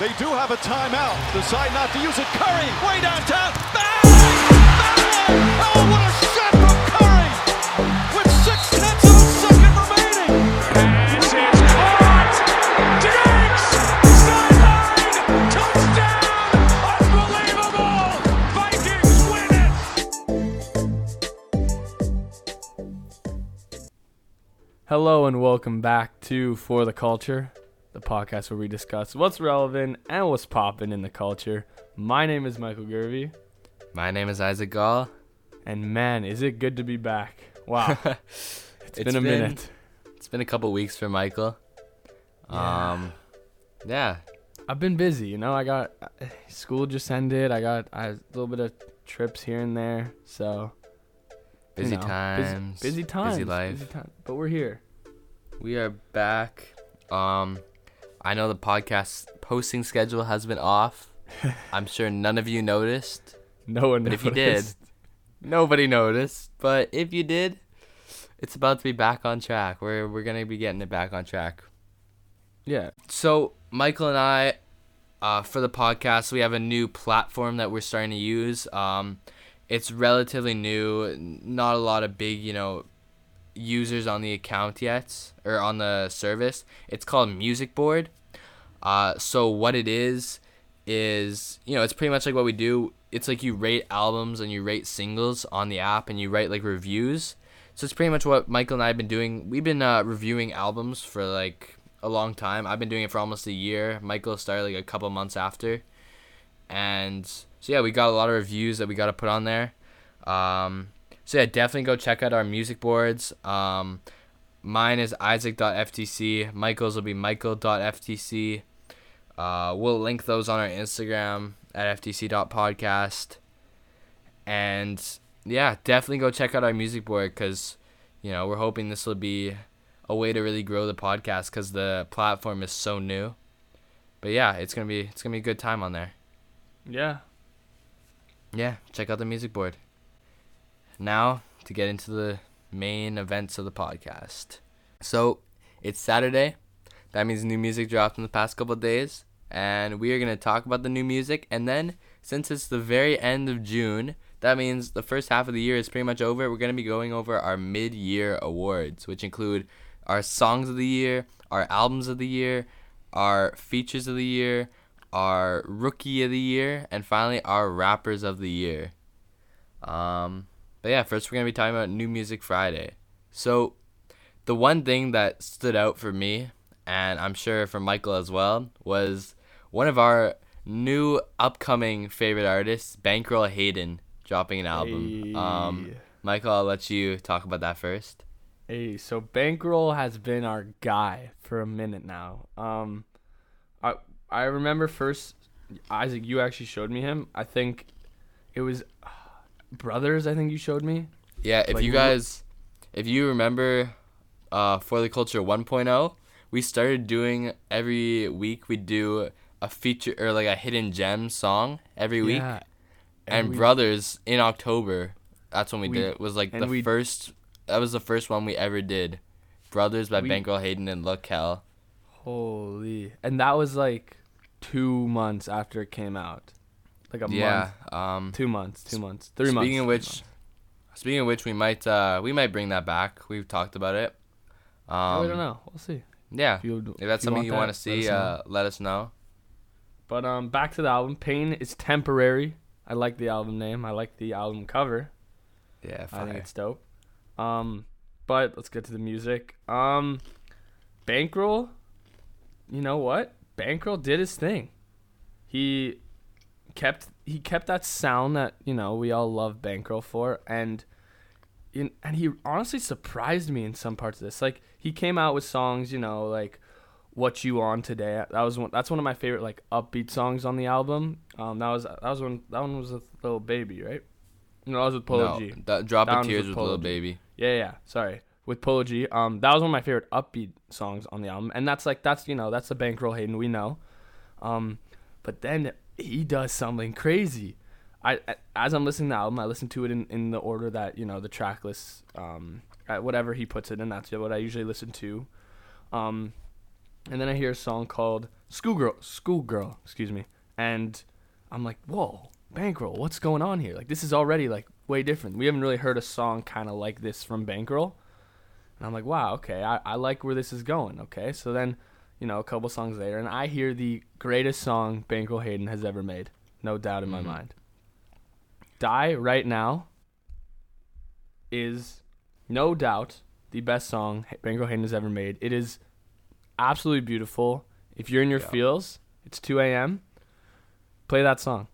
They do have a timeout. Decide not to use it. Curry, way downtown. Bang! Bang! Oh, what a shot from Curry! With six tenths of a second remaining. Pass is caught. Diggs! Sideline! Touchdown! Unbelievable! Vikings win it! Hello and welcome back to For the Culture, the podcast where we discuss what's relevant and what's popping in the culture. My name is Michael Gervey, My name is Isaac Gall. and man, is it good to be back! Wow, it's been a been- minute. It's been a couple weeks for Michael. Yeah. Um, yeah, I've been busy, you know. I got uh, school just ended. I got I, a little bit of trips here and there, so you busy know, times, busy, busy times, busy life. busy time- But we're here. We are back. Um, I know the podcast posting schedule has been off. I'm sure none of you noticed, No one. but if you did, nobody noticed. But if you did, it's about to be back on track. We're we're gonna be getting it back on track. yeah, So Michael and I, uh, for the podcast, we have a new platform that we're starting to use. Um, it's relatively new, not a lot of big, you know, users on the account yet or on the service. It's called Music Board. Uh, so what it is is you know it's pretty much like what we do. It's like you rate albums and you rate singles on the app and you write like reviews. So it's pretty much what Michael and I have been doing. We've been uh, reviewing albums for like a long time. I've been doing it for almost a year. Michael started like a couple months after, and so yeah, we got a lot of reviews that we got to put on there. Um, so yeah, definitely go check out our music boards. Um, mine is Isaac.ftc. Michael's will be Michael.ftc. Uh, we'll link those on our Instagram at ftc.podcast. And yeah, definitely go check out our music board because, you know, we're hoping this will be a way to really grow the podcast because the platform is so new. But yeah, it's gonna be it's gonna be a good time on there. yeah. Yeah, check out the music board. Now to get into the main events of the podcast. So it's Saturday. That means new music dropped in the past couple of days, and we are gonna talk about the new music. And then, since it's the very end of June, that means the first half of the year is pretty much over. We're gonna be going over our mid-year awards, which include our songs of the year, our albums of the year, our features of the year, our rookie of the year, and finally our rappers of the year. Um, but yeah, first we're gonna be talking about New Music Friday. So, the one thing that stood out for me, and I'm sure for Michael as well, was one of our new upcoming favorite artists, Bankroll Hayden, dropping an album. Um, Michael, I'll let you talk about that first. Hey, so Bankroll has been our guy for a minute now. Um, I I remember first Isaac, you actually showed me him. I think it was Brothers. I think you showed me. Yeah, if Like, you guys, if you remember, uh, for the culture 1.0, we started doing every week. We do a feature or like a hidden gem song every week. Yeah, and we- Brothers in October. That's when we, We- did it. Was like the we- first. That was the first one we ever did. Brothers by Bankroll Hayden and Look Hell. Holy, and that was like two months after it came out, like a Yeah. month, Um. two months, two months, three months. speaking of which, months. speaking of which, we might uh we might bring that back. We've talked about it. Um, we don't know. We'll see. Yeah. If, you, If that's something you want to that, let see, us uh, let us know. But um, back to the album. Pain is temporary. I like the album name. I like the album cover. Yeah, I think it's dope. Um, but let's get to the music. Um, Bankroll. You know what? Bankroll did his thing. He kept he kept that sound that you know we all love Bankroll for, and in, and he honestly surprised me in some parts of this. Like he came out with songs, you know, like "What You On Today." That was one. That's one of my favorite like upbeat songs on the album. Um, that was that was one. That one was with Little Baby, right? No, that was with Polo no, G. that drop That of tears with with little baby. Yeah, yeah. Sorry, with Polo G. Um, that was one of my favorite upbeat songs on the album, and that's like that's you know that's the Bankroll Hayden we know. Um, but then he does something crazy. I as I'm listening to the album, I listen to it in, in the order that you know the track list, um, uh, whatever he puts it in. That's what I usually listen to. Um, and then I hear a song called schoolgirl, schoolgirl, excuse me, and I'm like, whoa, Bankroll, what's going on here? Like this is already like way different. We haven't really heard a song kind of like this from Bankroll, and I'm like, wow, okay, I, I like where this is going. Okay, so then, you know, a couple songs later, and I hear the greatest song Bankroll Hayden has ever made, no doubt in my Mhm. mind. Die right now is no doubt the best song Bankroll Hayden has ever made. It is absolutely beautiful. If you're in your Yeah. feels, it's 2 a.m. Play that song.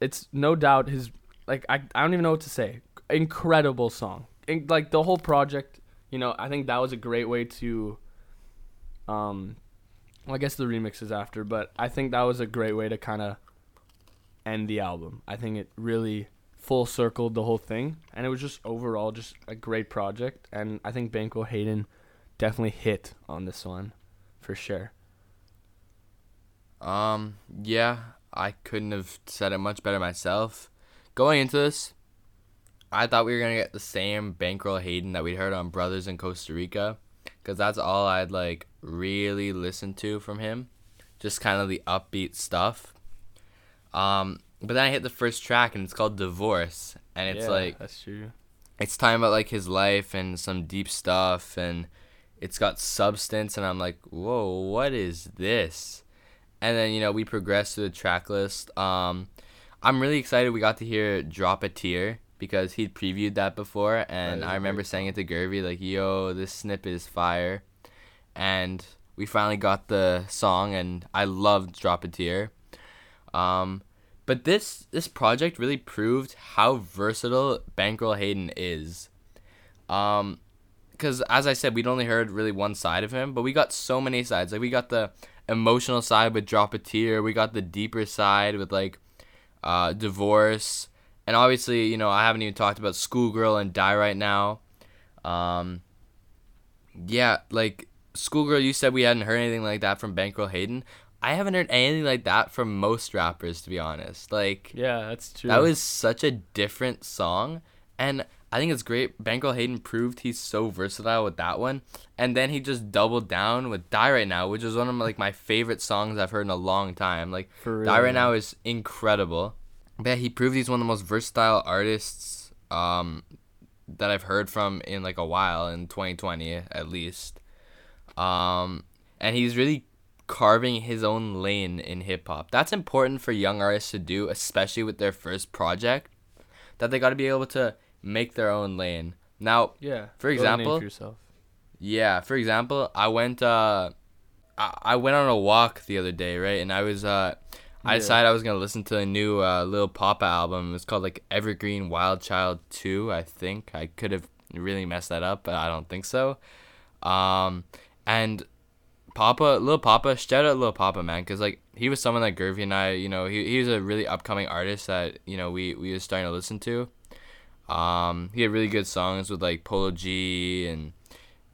It's no doubt his like I I don't even know what to say. Incredible song. In, like the whole project, you know, I think that was a great way to um well, I guess the remix is after, but I think that was a great way to kind of end the album. I think it really full circled the whole thing, and it was just overall just a great project. And I think Bankroll Hayden definitely hit on this one, for sure. Um, yeah, I couldn't have said it much better myself. Going into this, I thought we were gonna get the same bankroll Hayden that we'd heard on Brothers in Costa Rica, because that's all I'd like really listened to from him, just kind of the upbeat stuff. Um, but then I hit the first track and it's called Divorce, and it's Yeah, like that's true. it's talking about like his life and some deep stuff and it's got substance and i'm like whoa what is this? And then you know we progress through the track list. Um i'm really excited we got to hear drop a tear because he'd previewed that before and I remember saying it to Gervy like yo this snippet is fire and we finally got the song and i loved drop a tear um but this this project really proved how versatile Bankroll Hayden is. Um, because as I said, we'd only heard really one side of him, but we got so many sides. Like we got the emotional side with Drop a Tear. We got the deeper side with like uh, divorce, and obviously, you know, I haven't even talked about Schoolgirl and Die Right Now. Um, yeah, like Schoolgirl, you said we hadn't heard anything like that from Bankroll Hayden. I haven't heard anything like that from most rappers, to be honest. Like, Yeah, that's true. that was such a different song, and I think it's great. Bankroll Hayden proved he's so versatile with that one, and then he just doubled down with "Die Right Now," which is one of my, like my favorite songs I've heard in a long time. Like, For "Die Right. Now" is incredible. But yeah, he proved he's one of the most versatile artists um, that I've heard from in like a while in 2020 at least. Um, and he's really carving his own lane in hip hop. That's important for young artists to do, especially with their first project. That they got to be able to make their own lane. Now, yeah. for build a name example- for yourself. yeah, for example, I went uh I, I went on a walk the other day, right? And I was uh I Yeah. decided I was gonna listen to a new uh, Lil Poppa album. It's called like Evergreen Wild Child Two, I think. I could have really messed that up, but I don't think so. Um, and Poppa, little Poppa, shout out little Poppa, man, because like he was someone that Gervy and I, you know, he he was a really upcoming artist that you know we we was starting to listen to. Um, he had really good songs with like Polo G and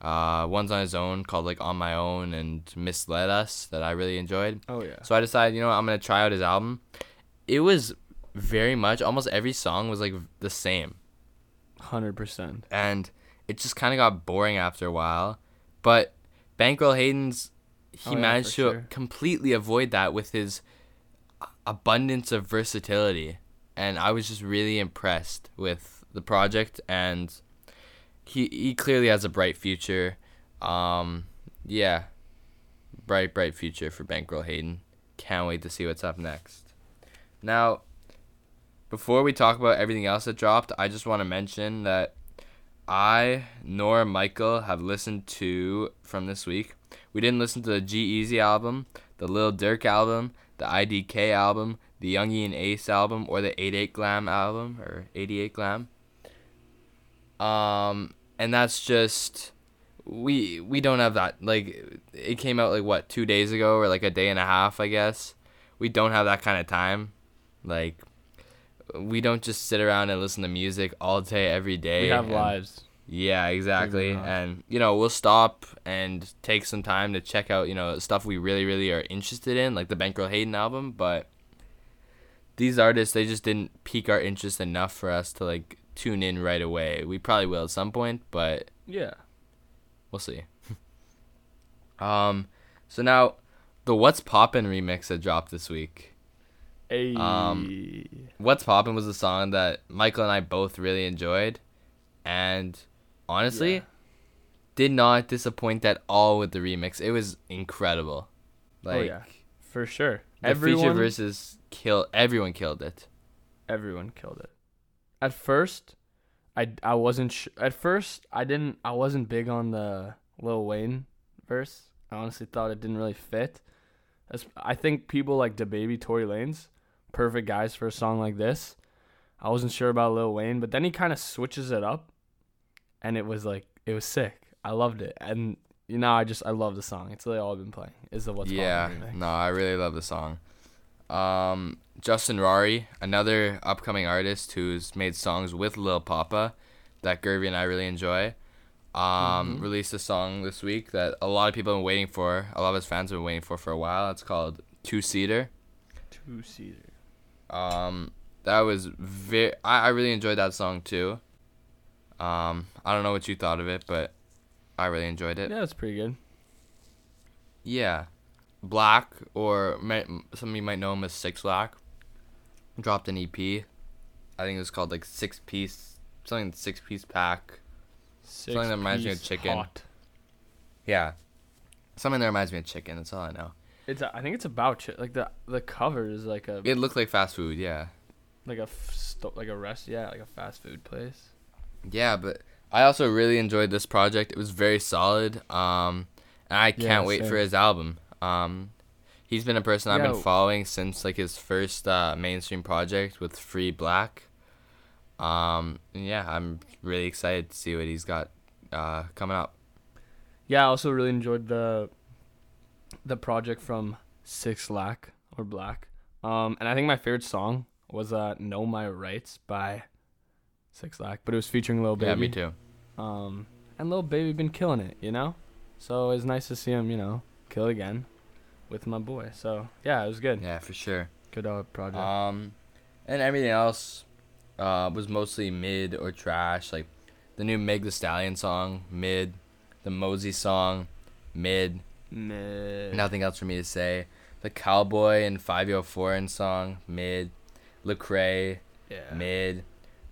uh, ones on his own called like On My Own and Misled Us that I really enjoyed. Oh yeah. So I decided, you know, what, I'm gonna try out his album. It was very much almost every song was like the same, Hundred percent. and it just kind of got boring after a while. But Bankroll Hayden's he Oh, yeah, managed to sure. completely avoid that with his abundance of versatility, and I was just really impressed with the project and he he clearly has a bright future. Um, yeah, bright bright future for Bankroll Hayden. Can't wait to see what's up next. Now, before we talk about everything else that dropped, I just want to mention that I nor Michael have listened to from this week. We didn't listen to the G-Eazy album, the Lil Durk album, the IDK album, the Youngie and Ace album, or the 88 Glam album or 88 Glam. Um, and that's just we we don't have that. Like it came out like what two days ago or like a day and a half, I guess. We don't have that kind of time. Like we don't just sit around and listen to music all day every day. We have and- lives. yeah, exactly. And you know, we'll stop and take some time to check out, you know, stuff we really, really are interested in, like the Bankroll Hayden album. But these artists, they just didn't pique our interest enough for us to like tune in right away. We probably will at some point, but Yeah. we'll see. um, so now the What's Poppin' remix that dropped this week. Hey. Um, What's Poppin' was a song that Michael and I both really enjoyed, and honestly, Yeah. did not disappoint at all with the remix. It was incredible. Like oh yeah, for sure. the everyone, feature versus kill. Everyone killed it. everyone killed it. At first, I I wasn't sh- at first I didn't I wasn't big on the Lil Wayne verse. I honestly thought it didn't really fit. As, I think people like DaBaby, Tory Lanez, perfect guys for a song like this. I wasn't sure about Lil Wayne, but then he kind of switches it up, and it was like it was sick. I loved it, and you know I just I love the song. It's really all I've been playing. Is the what's yeah, no, I really love the song. Um, Justin Rarri, another upcoming artist who's made songs with Lil Poppa that Gerby and I really enjoy. Um, Mhm. released a song this week that a lot of people have been waiting for. A lot of his fans have been waiting for for a while. It's called Two Seater. Two seater. Um, that was very. I, I really enjoyed that song too. Um, I don't know what you thought of it, but I really enjoyed it. Yeah, it's pretty good. Yeah, Black or some of you might know him as 6LACK. Dropped an EP. I think it was called like Six Piece, something Six Piece Pack. Something that reminds me of chicken. hot. Yeah, something that reminds me of chicken. That's all I know. It's I think it's about chi- like the the cover is like a It looked like fast food. Yeah, like a f- sto- like a rest yeah like a fast food place. yeah, but I also really enjoyed this project. It was very solid. Um, and I can't wait for his album. Um, he's been a person I've Yeah. been following since like his first uh, mainstream project with Free Black. Um, and yeah, I'm really excited to see what he's got uh, coming up. Yeah, I also really enjoyed the the project from 6LACK or Black. Um, and I think my favorite song was uh "Know My Rights" by 6LACK, but it was featuring Lil Baby. Yeah, me too. Um, and Lil Baby been killing it, you know. So it's nice to see him, you know, kill again with my boy. So yeah, it was good. Yeah, for sure. Good uh, project. Um, and everything else uh, was mostly mid or trash. Like the new Meg The Stallion song, mid. The Mosey song, mid. Meh. Nothing else for me to say. The Cowboy and 504 song, mid. Lecrae, Yeah. mid.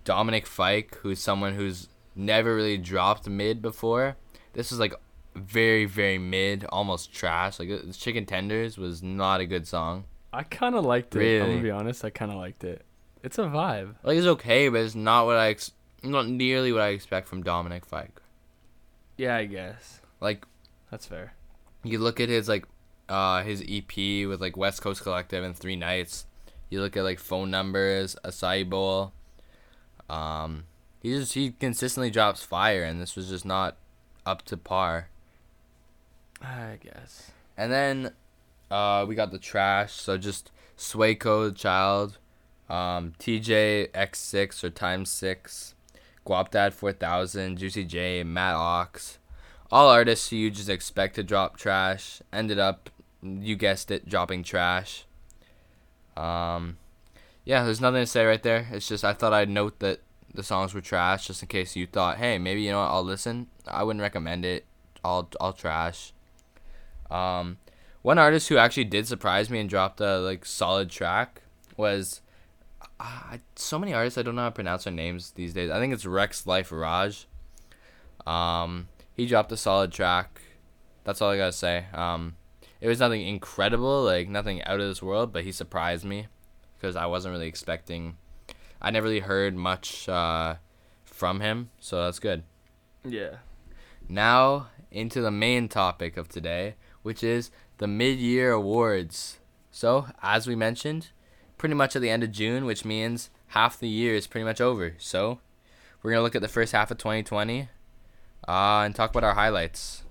Dominic Fike, who's someone who's never really dropped mid before. This is like very, very mid, almost trash. Like uh, Chicken Tenders was not a good song. I kind of liked it. I'm Really? gonna be honest. I kind of liked it. It's a vibe. Like it's okay, but it's not what I ex- not nearly what I expect from Dominic Fike. Yeah, I guess Like that's fair. You look at his like uh his EP with like West Coast Collective and Three Nights. You look at like phone numbers, Acai Bowl. Um, he just he consistently drops fire, and this was just not up to par. I guess. And then uh we got the trash, so just Sway Code Child, um TJ X6 or Times 6, Guapdad 4000, Juicy J, Matt Ox. All artists who you just expect to drop trash ended up you guessed it dropping trash. Um yeah, there's nothing to say right there. It's just I thought I'd note that the songs were trash just in case you thought, "Hey, maybe you know what, I'll listen." I wouldn't recommend it. All all trash. Um, one artist who actually did surprise me and dropped a like solid track was uh, so many artists I don't know how to pronounce their names these days. I think it's Rexx Life Raj. Um, he dropped a solid track. That's all I gotta say. Um, it was nothing incredible, like nothing out of this world, but he surprised me because I wasn't really expecting. I never really heard much uh, from him, so that's good. Yeah. Now into the main topic of today, which is the mid-year awards. So, as we mentioned, pretty much at the end of June, which means half the year is pretty much over. So, we're gonna look at the first half of 2020, uh, and talk about our highlights.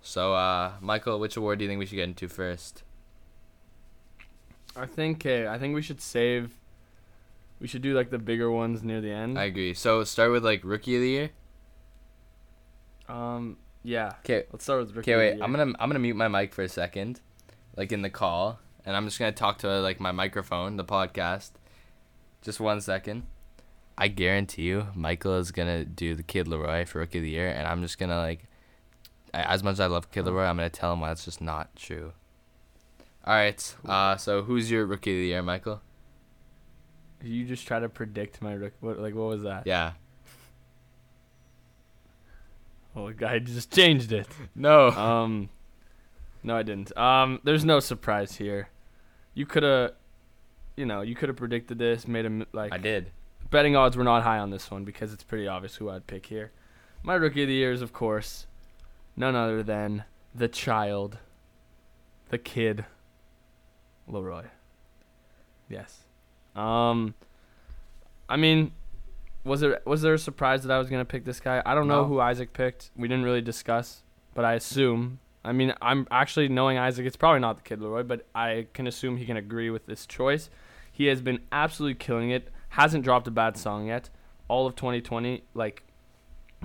So, uh, Michael, which award do you think we should get into first? I think. Okay, I think we should save. We should do like the bigger ones near the end. I agree. So, start with like rookie of the year. um. Yeah. Okay. Let's start with rookie. Okay, of the wait. year. I'm gonna I'm gonna mute my mic for a second, like in the call, and I'm just gonna talk to like my microphone, the podcast. Just one second. I guarantee you, Michael is gonna do the Kid LAROI for Rookie of the Year, and I'm just gonna like, I- as much as I love Kid LAROI, I'm gonna tell him why that's just not true. All right. Uh, so who's your rookie of the year, Michael? You just try to predict my rook. What like what was that? Yeah. Well, the guy just changed it. No. Um, no, I didn't. Um, there's no surprise here. You could have, you know, you could have predicted this, made him like. I did. Betting odds were not high on this one because it's pretty obvious who I'd pick here. My rookie of the year is, of course, none other than the child, the kid, LAROI. Yes. Um, I mean, was there was there a surprise that I was gonna pick this guy? I don't know No. who Isaac picked. We didn't really discuss, but I assume. I mean, I'm actually knowing Isaac. It's probably not the kid LAROI, but I can assume he can agree with this choice. He has been absolutely killing it. Hasn't dropped a bad song yet. All of 2020, like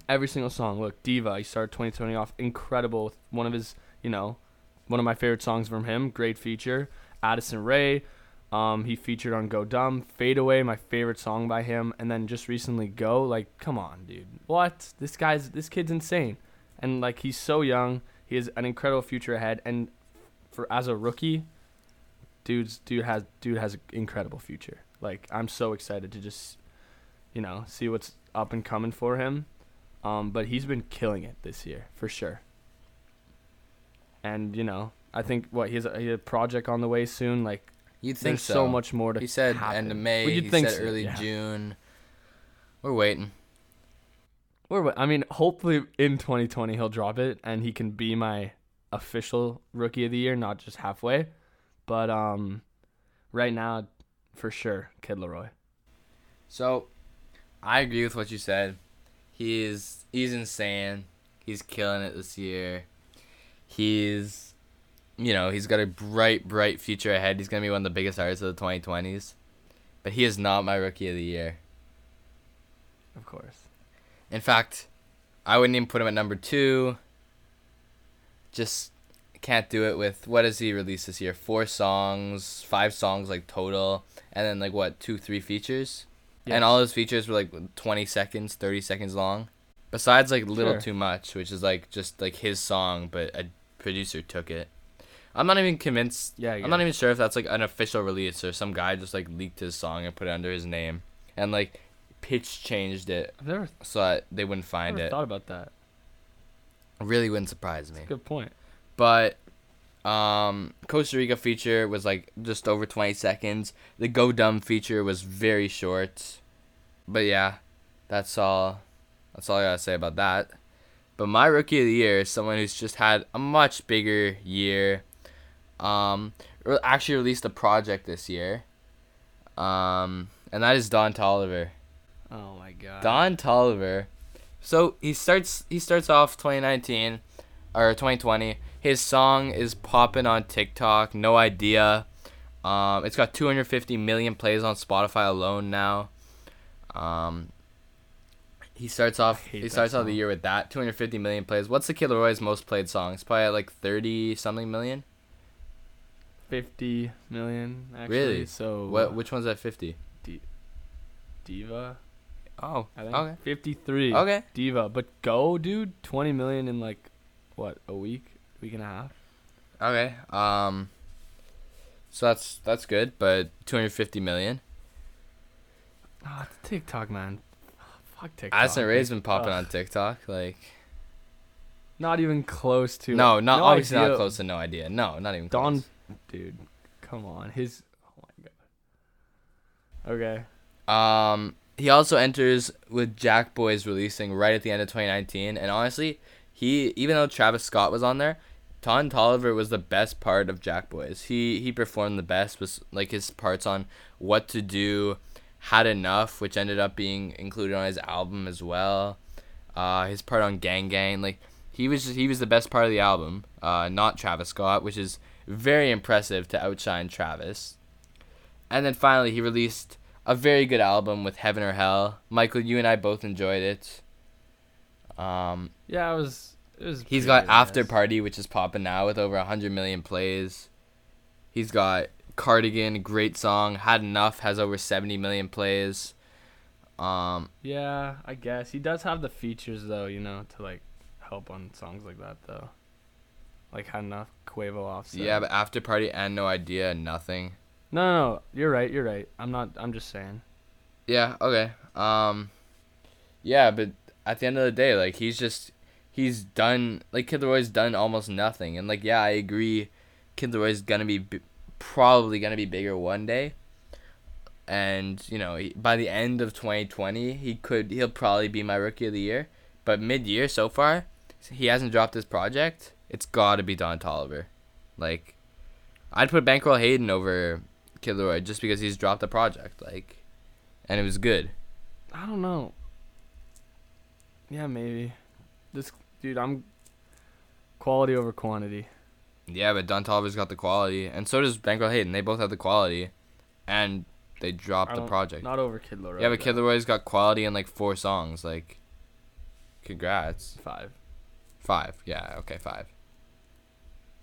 every single song. Look, Diva. He started 2020 off incredible with one of his, you know, one of my favorite songs from him. Great feature. Addison Rae. Um, he featured on Go Dumb, Fade Away, my favorite song by him, and then just recently Go. Like, come on, dude. What? This guy's this kid's insane, and like he's so young. He has an incredible future ahead, and for as a rookie, dude's dude has dude has an incredible future. Like, I'm so excited to just, you know, see what's up and coming for him. Um, but he's been killing it this year for sure. And you know, I think what he has a, he has a project on the way soon. Like You'd think so. so. much more to. He said happen. end of May. Well, he think said so, early yeah. June. We're waiting. We're, I mean, hopefully in 2020 he'll drop it and he can be my official rookie of the year, not just halfway. But um, right now, for sure, Kid LAROI. So, I agree with what you said. He's he's insane. He's killing it this year. He's, you know, he's got a bright, bright future ahead. He's gonna be one of the biggest artists of the 2020s. But he is not my rookie of the year. Of course. In fact, I wouldn't even put him at number two. Just can't do it with what has he released this year? Four songs, five songs like total, and then like what two, three features, and all those features were like twenty seconds, thirty seconds long. Besides like little Sure. too much, which is like just like his song, but a producer took it. I'm not even convinced. Yeah, I'm not even sure if that's like an official release or some guy just like leaked his song and put it under his name and like pitch changed it I've never, so that they wouldn't find never it. thought about that. Really wouldn't surprise me. Good point. But um, Costa Rica feature was like just over 20 seconds. The Go Dumb feature was very short. But yeah, that's all. That's all I gotta say about that. But my rookie of the year is someone who's just had a much bigger year. Um, actually released a project this year. Um, and that is Don Toliver. Oh my god. Don Toliver. So he starts he starts off 2019 or 2020. His song is popping on TikTok. No idea. Um, it's got 250 million plays on Spotify alone now. Um, he starts off he starts off the year with that 250 million plays. What's the Kid LAROI's most played song? It's probably at like 30 something million. 50 million actually. Really? So What which one's at 50? Diva? Oh, I think okay. 53. Okay. Diva, but go, dude. 20 million in like what a week, week and a half. Okay. Um. So that's that's good, but 250 million. Ah, it's TikTok, man. Fuck TikTok. Addison Rae's been popping Ugh. on TikTok. Like, Not even close to. no, not no obviously idea. not close to no idea. No, not even Don, close. dude, come on. His. Oh my god. Okay. Um, he also enters with Jack Boys releasing right at the end of 2019, and honestly, he even though Travis Scott was on there, Don Toliver was the best part of Jack Boys. He he performed the best was like his parts on What to Do, Had Enough, which ended up being included on his album as well. Uh, his part on Gang Gang, like he was he was the best part of the album. Uh, not Travis Scott, which is very impressive to outshine Travis. And then finally, he released a very good album with Heaven or Hell. Michael, you and I both enjoyed it. Um, Yeah, I was. Was. got I After. Party, which is popping now with over 100 million plays. He's got Cardigan, great song. Had Enough has over 70 million plays. Um, Yeah, I guess he does have the features though, you know, to like help on songs like that though. like had enough Quavo offset. Yeah, but after party and no idea, nothing. No, no, no. You're right. You're right. I'm not. I'm just saying. Yeah, okay. Um Yeah, but at the end of the day, like he's just he's done like Kid LAROI's done almost nothing. And like yeah, I agree Kid LAROI's to be b- probably to be bigger one day. And, you know, he, by the end of 2020, he could he'll probably be my rookie of the year. But mid-year so far, he hasn't dropped his project. It's got to be Don Toliver. Like I'd put Bankroll Hayden over Kid LAROI just because he's dropped a project like and it was good. I don't know. Yeah, maybe. This dude, I'm quality over quantity. Yeah, but Don Toliver's got the quality, and so does Bankroll Hayden. They both have the quality, and they dropped the project. Not over Kid LAROI. yeah, but Kid. LAROI's got quality in like four songs. Like, congrats. five. Five. Yeah. Okay. Five.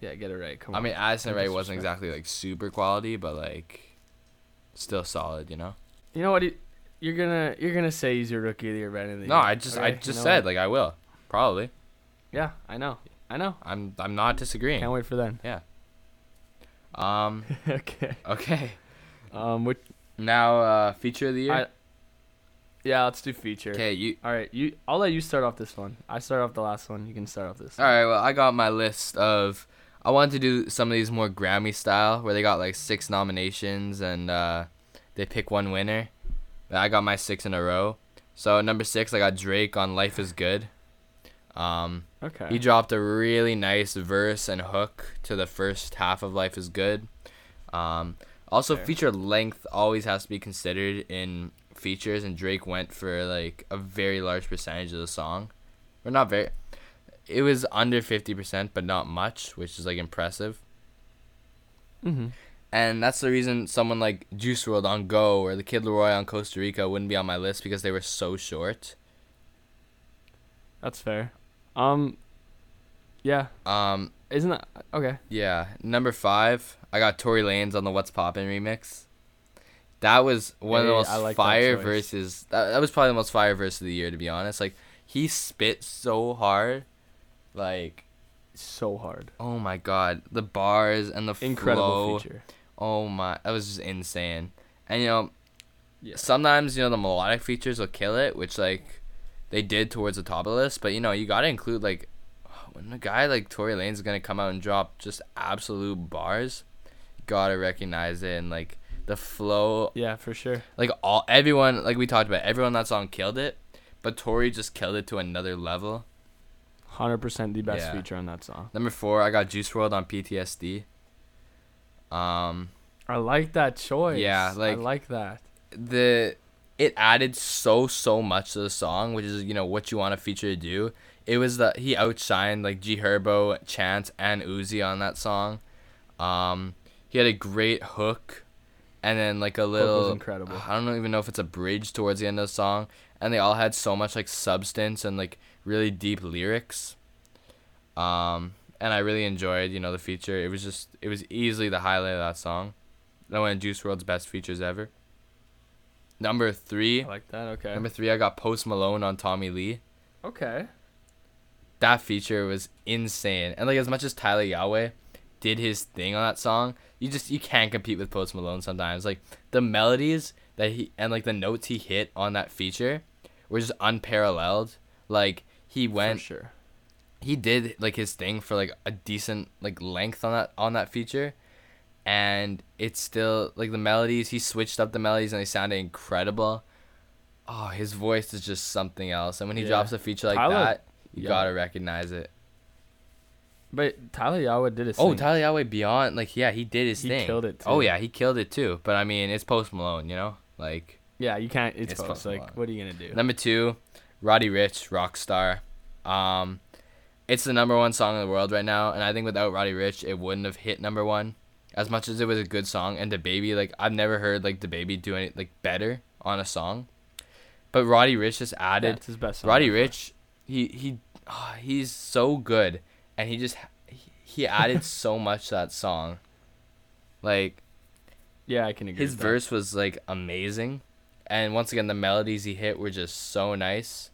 Yeah, get it right. Come I on. I mean, Addison Rae wasn't exactly like super quality, but like, still solid. You know. You know what? You're gonna you're gonna say he's your rookie of the year by the end No. I just I Okay, you just know said what? like I will probably. Yeah, I know. I know. I'm I'm not disagreeing. Can't wait for then. Yeah. Um. okay. Okay. Um. Which? Now, uh, feature of the year. I- Yeah, let's do feature. Okay. You. All right. You. I'll let you start off this one. I start off the last one. You can start off this. All right. Well, I got my list of. I wanted to do some of these more Grammy style, where they got like six nominations and uh, they pick one winner. I got my six in a row. So number six, I got Drake on "Life Is Good." Um, Okay. he dropped a really nice verse and hook to the first half of "Life Is Good." Um, also, Fair. feature length always has to be considered in features, and Drake went for like a very large percentage of the song, or not very. It was under fifty percent, but not much, which is like impressive. mm-hmm. And that's the reason someone like Juice WRLD on Go or the Kid LAROI on Costa Rica wouldn't be on my list because they were so short. That's fair. Um. Yeah. Um, Isn't that okay? Yeah, number five, I got Tory Lanez on the "What's Poppin" remix. That was one of the most like fire choice. verses. That, that was probably the most fire verse of the year, to be honest. Like he spit so hard, like So hard. oh my god, the bars and the Incredible flow. feature. Oh my, that was just insane. And you know, Yeah. sometimes you know the melodic features will kill it, which like they did towards the top of the list. But you know, you gotta include like when a guy like Tory Lanez is gonna come out and drop just absolute bars, gotta recognize it and like the flow. Yeah, for sure. Like all everyone, like we talked about, everyone on that song killed it, but Tory just killed it to another level. Hundred percent the best Yeah. feature on that song. Number four, I got Juice WRLD on PTSD. Um. I like that choice. Yeah, like I like- like that. the it added so so much to the song, which is you know what you want a feature to do. It was that he outshined like G Herbo, Chance, and Uzi on that song. Um, he had a great hook, and then like a was little incredible. I don't even know if it's a bridge towards the end of the song, and they all had so much like substance and like really deep lyrics. Um, and I really enjoyed you know the feature. It was just it was easily the highlight of that song. That one of Juice WRLD's best features ever. Number three. I like that. Okay. Number three, I got Post Malone on Tommy Lee. okay. That feature was insane. And like as much as Tyla Yaweh did his thing on that song, you just you can't compete with Post Malone sometimes. Like the melodies that he and like the notes he hit on that feature were just unparalleled. Like he went for sure. he did like his thing for like a decent like length on that on that feature and it's still like the melodies he switched up the melodies and they sounded incredible oh his voice is just something else and when he Yeah. drops a feature like Tyler- that you yeah. gotta recognize it But Tyla Yaweh did his oh thing. tyla yaweh beyond like yeah he did his He thing killed it, oh yeah he killed it too but i mean it's post malone you know like Yeah, you can't. It's, It's close. fucking Like, what are you gonna do? Number two, Roddy Ricch, Rockstar. Um, it's the number one song in the world right now, and I think without Roddy Ricch, it wouldn't have hit number one. As much as it was a good song, and the baby, like I've never heard like the baby do any like better on a song, but Roddy Ricch just added. his best. Song Roddy. Ricch, he he, ah, he's so good, and he just he, he added so much to that song. Like Yeah, I can agree. his verse was like amazing and once again the melodies he hit were just so nice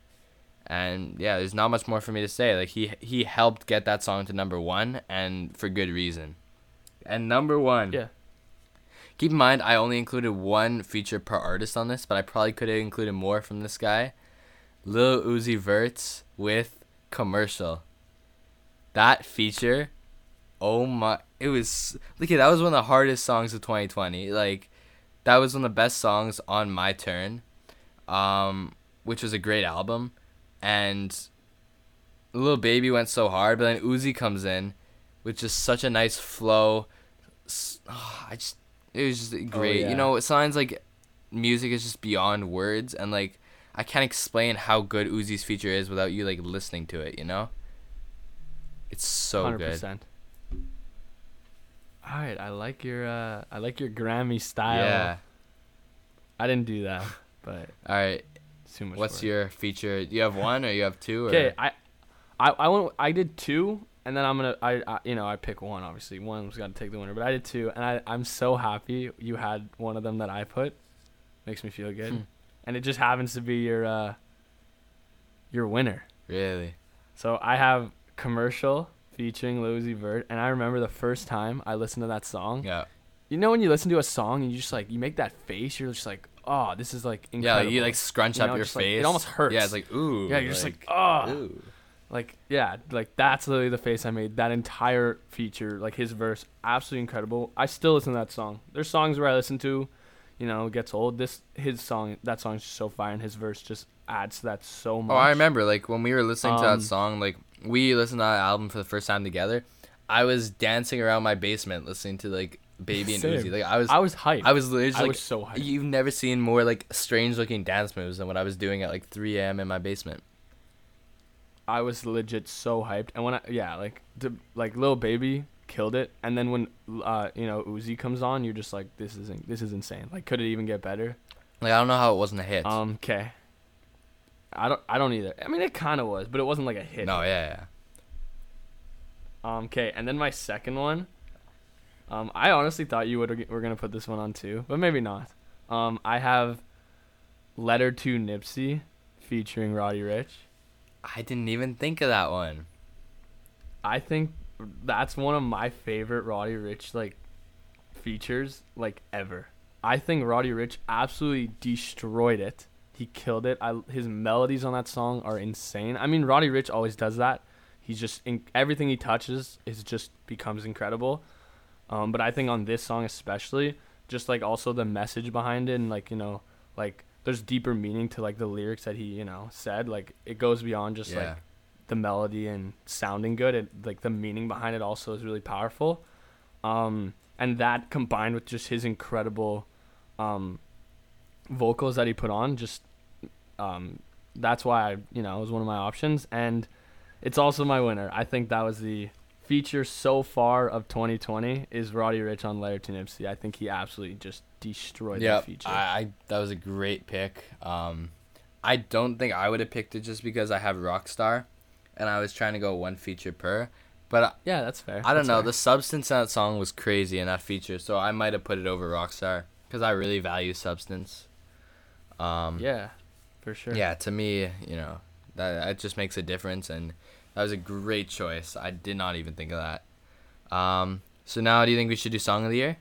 And yeah, there's not much more for me to say. Like he he helped get that song to number one, and for good reason. And number one. Yeah. Keep in mind, I only included one feature per artist on this, but I probably could have included more from this guy. Lil Uzi Vert's with commercial. That feature, oh my! It was look at that was one of the hardest songs of 2020. Like, that was one of the best songs on my turn, um, which was a great album, and Little Baby went so hard, but then Uzi comes in, with just such a nice flow. S- ah, I just it was just great. yeah. You know, it sounds like music is just beyond words, and like I can't explain how good Uzi's feature is without you like listening to it. You know, it's so Hundred good. percent. All right, I like your uh, I like your Grammy style. Yeah. I didn't do that, but All right. too much. What's work. your feature? Do you have one or you have two? Okay, I, I, I went. I did two, and then I'm gonna. I, I you know, I pick one. Obviously, one's got to take the winner. But I did two, and I, I'm so happy you had one of them that I put. Makes me feel good, Hmm. and it just happens to be your, uh, your winner. Really? So I have commercial featuring Uzi Vert, and I remember the first time I listened to that song. Yeah. You know when you listen to a song and you just like you make that face, you're just like, oh, this is like incredible. Yeah, you like scrunch You up know, your just, like, face. it almost hurts. Yeah, it's like ooh. yeah, you're just like, oh, ooh. Like yeah, like that's literally the face I made. That entire feature, like his verse, absolutely incredible. I still listen to that song. There's songs where I listen to, you know, gets old. This his song, that song is just so fire, and his verse just adds to that so much. Oh, I remember like when we were listening to Um, that song, like we listened to that album for the first time together. I was dancing around my basement listening to like Baby and. Uzi. Like I was I was hyped. I was literally I like was so hyped. you've never seen more like strange looking dance moves than what I was doing at like 3 a.m. in my basement. I was legit so hyped, and when I yeah, like like little baby killed it, and then when uh you know Uzi comes on, you're just like this is in- this is insane. Like could it even get better? Like I don't know how it wasn't a hit. Um, okay. I don't I don't either. I mean it kind of was, but it wasn't like a hit. no, yeah, yeah. Um, okay, and then my second one. Um, I honestly thought you would were gonna put this one on too, but maybe not. Um, I have "Letter to Nipsey" featuring Roddy Ricch. I didn't even think of that one. I think that's one of my favorite Roddy Ricch like features like ever. I think Roddy Ricch absolutely destroyed it. He killed it. I, his melodies on that song are insane. I mean, Roddy Ricch always does that. He's just in, everything he touches is just becomes incredible. Um, but I think on this song especially, just like also the message behind it and like you know, like there's deeper meaning to like the lyrics that he you know said. Like it goes beyond just Yeah. like the melody and sounding good. It like the meaning behind it also is really powerful. Um, and that combined with just his incredible um, vocals that he put on, just um, that's why I you know it was one of my options, and it's also my winner. I think that was the feature so far of 2020 is Roddy Ricch on Letter to Nipsey. I think he absolutely just destroyed Yeah, that feature. I, I that was a great pick. Um, I don't think I would have picked it just because I have Rockstar, and I was trying to go one feature per. But I, yeah, that's fair. I don't That's know. fair. The substance in that song was crazy in that feature, so I might have put it over Rockstar because I really value substance. Um, yeah, for sure. yeah. To me, you know, that that just makes a difference, and that was a great choice. I did not even think of that. Um, so now, do you think we should do song of the year?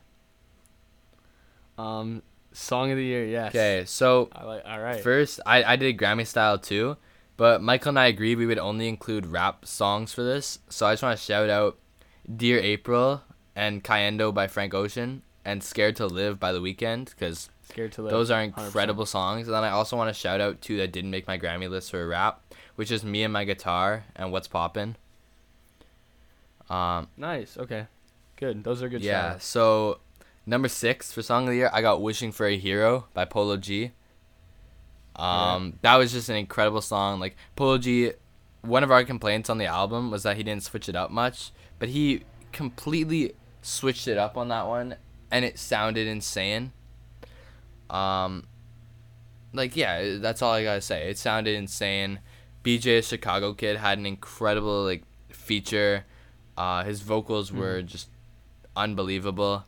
Um, song of the year. Yes. Okay, so like. All right. First, I, I did Grammy style too, but Michael and I agreed we would only include rap songs for this. So I just want to shout out Dear April and Cayendo by Frank Ocean and Scared to Live by The Weeknd because Scared to live. those are 100%. incredible songs. And then I also want to shout out two that didn't make my Grammy list for rap, which is Me and My Guitar and What's Poppin'. Um, Nice. Okay. Good. Those are good. yeah, shoutouts. so number six for song of the year, I got "Wishing for a Hero" by Polo G. Um, that was just an incredible song. Like Polo G, one of our complaints on the album was that he didn't switch it up much, but he completely switched it up on that one, and it sounded insane. Um, like yeah, that's all I gotta say. It sounded insane. BJ Chicago Kid had an incredible like feature. Uh, his vocals were just unbelievable.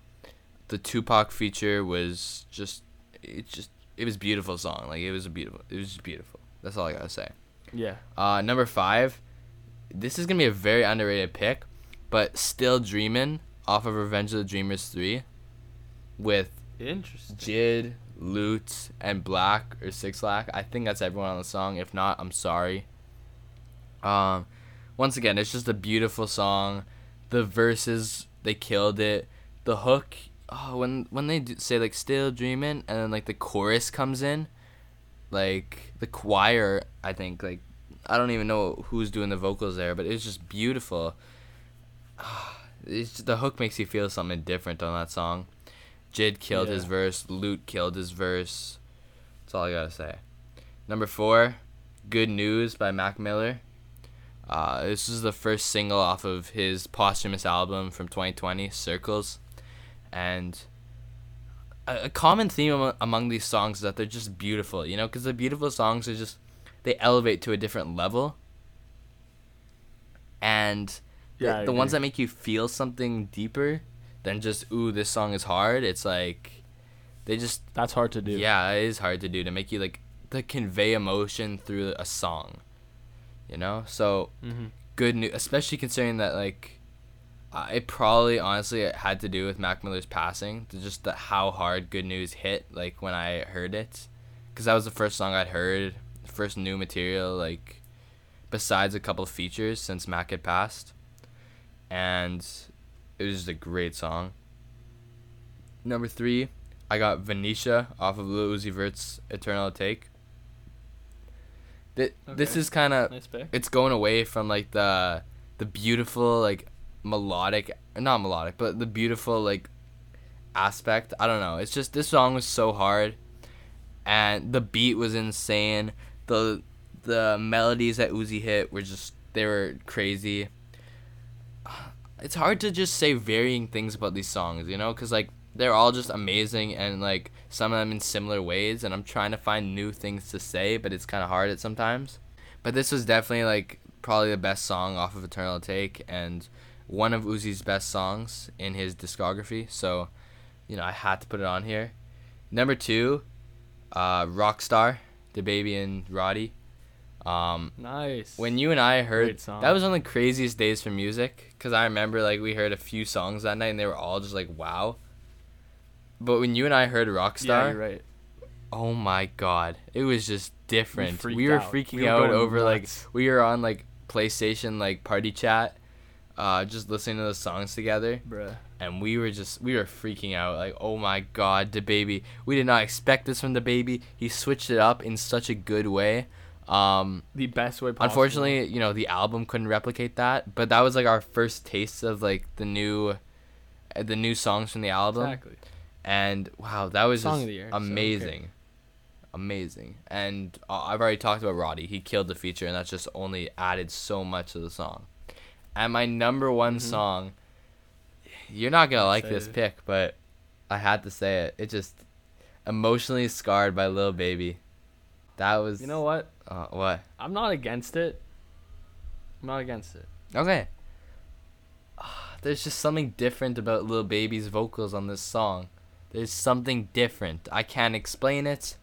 The Tupac feature was just it just it was a beautiful song. Like it was a beautiful it was just beautiful. That's all I gotta say. Yeah. Uh, number five, this is gonna be a very underrated pick, but still dreamin' off of Revenge of the Dreamers three, with Interesting. Jid, Lute, and Black or Six Lack. I think that's everyone on the song. If not, I'm sorry. Um, once again, it's just a beautiful song. The verses they killed it. The hook, oh, when when they do say like "Still Dreaming" and then like the chorus comes in, like the choir. I think like I don't even know who's doing the vocals there, but it's just beautiful. It's the hook makes you feel something different on that song. Jid killed his verse. Lute killed his verse. That's all I gotta say. Number four, "Good News" by Mac Miller. Uh, this is the first single off of his posthumous album from 2020, Circles, and a, a common theme amo- among these songs is that they're just beautiful. You know, because the beautiful songs are just they elevate to a different level, and Yeah, the, the ones that make you feel something deeper than just ooh this song is hard. It's like they just That's hard to do. yeah, it is hard to do to make you like to convey emotion through a song. You know, so Mm-hmm. good news, especially considering that like uh, it probably honestly it had to do with Mac Miller's passing, to just the, how hard Good News hit like when I heard it, because that was the first song I'd heard, first new material like besides a couple features since Mac had passed, and it was just a great song. Number three, I got Venetia off of Lil Uzi Vert's Eternal Atake. Th- This is kind of Nice it's going away from like the the beautiful like melodic not melodic but the beautiful like aspect. I don't know. It's just this song was so hard and the beat was insane. The the melodies that uzi hit were just they were crazy it's hard to just say varying things about these songs you know because like they're all just amazing and like some of them in similar ways and i'm trying to find new things to say but it's kind of hard at sometimes but this was definitely like probably the best song off of Eternal Atake and one of Uzi's best songs in his discography. So, you know, I had to put it on here. Number two, uh, Rockstar, DaBaby and Roddy. Um, Nice. when you and I heard that was one of the craziest days for music because I remember like we heard a few songs that night and they were all just like wow. But when you and I heard Rockstar, yeah, you're right. Oh my god, it was just different. freaked We, were out. freaking We were out over like we were on like PlayStation like party chat, uh, just listening to the songs together, Bruh. and we were just we were freaking out. Like, oh my god, DaBaby. We did not expect this from DaBaby. He switched it up in such a good way. Um, The best way possible. unfortunately, you know, the album couldn't replicate that, but that was like our first taste of like the new, uh, the new songs from the album Exactly. and wow, that was Song just of the year, so amazing, amazing. And uh, I've already talked about Roddy. He killed the feature, and that's just only added so much to the song. And my number one song, you're not gonna like this pick, but I had to say it. It just emotionally scarred by Lil Baby. That was You know what? uh, what? I'm not against it. I'm not against it. Okay. Ah, There's just something different about Lil Baby's vocals on this song. There's something different. I can't explain it.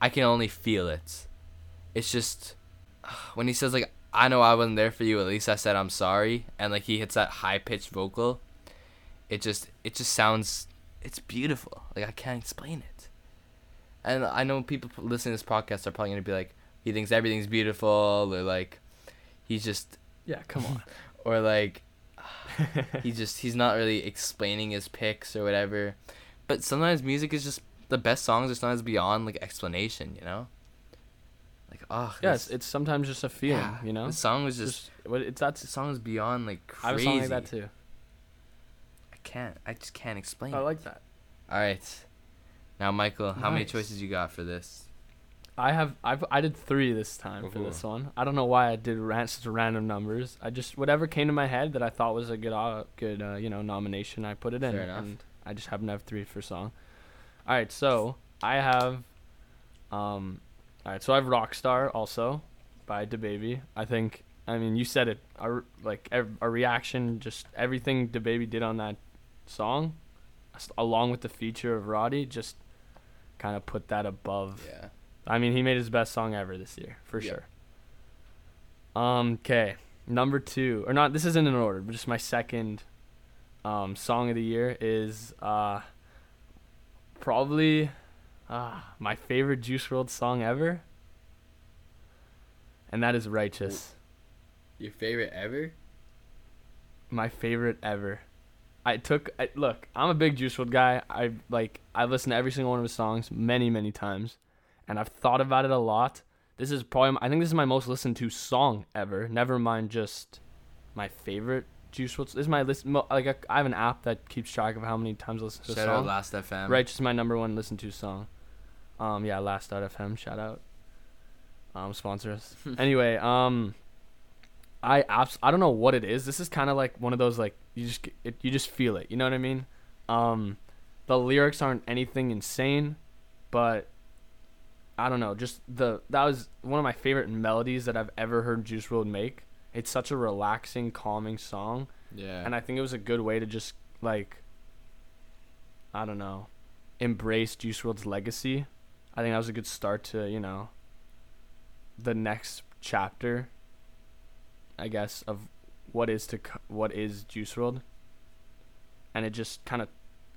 I can only feel it. It's just ah, when he says like I know I wasn't there for you, at least I said I'm sorry and like he hits that high pitched vocal. It just it just sounds it's beautiful. Like I can't explain it. And I know people listening to this podcast are probably going to be like he thinks everything's beautiful or like he's just Yeah, come on. or like he just he's not really explaining his picks or whatever. But sometimes music is just the best songs are sometimes beyond like explanation, you know? Like oh yes, this- it's sometimes just a feeling, yeah, you know. The song was just Just it's that's. the song is beyond like crazy. I have a song like that too. I can't I just can't explain. I it. like that. All right. Now Michael, how many choices you got for this? I have I've I did three this time for this one. I don't know why I did ran, such random numbers. I just whatever came to my head that I thought was a good uh, good uh, you know nomination. I put it in, enough. and I just happen to have three for song. All right, so I have, um, all right, so I have Rockstar also, by DaBaby. I think I mean you said it. Our like ev- a reaction, just everything DaBaby did on that song, along with the feature of Roddy, just kind of put that above Yeah. I mean, he made his best song ever this year, for Yeah. sure. Um. Okay. Number two, or not? This isn't in order, but just my second, um, song of the year is uh. Probably, uh, my favorite Juice WRLD song ever. And that is "Righteous." Your favorite ever? my favorite ever. I took I, look. I'm a big Juice WRLD guy. I like. I listened to every single one of his songs many, many times, and I've thought about it a lot. This is probably. I think this is my most listened to song ever. Never mind just my favorite Juice WRLD. This is my list. mo- Like I, I have an app that keeps track of how many times I listen to a Shout song. out Last FM. Right, just my number one listened to song. Um, yeah, last.fm, shout out. Um, sponsor us. anyway, um, I abs- I don't know what it is. This is kind of like one of those like you just it, you just feel it. You know what I mean? Um, the lyrics aren't anything insane, but I don't know. Just the that was one of my favorite melodies that I've ever heard Juice WRLD make. It's such a relaxing, calming song Yeah. and I think it was a good way to just like I don't know, embrace Juice WRLD's legacy. I think that was a good start to you know the next chapter. I guess of what is to what is Juice WRLD, and it just kind of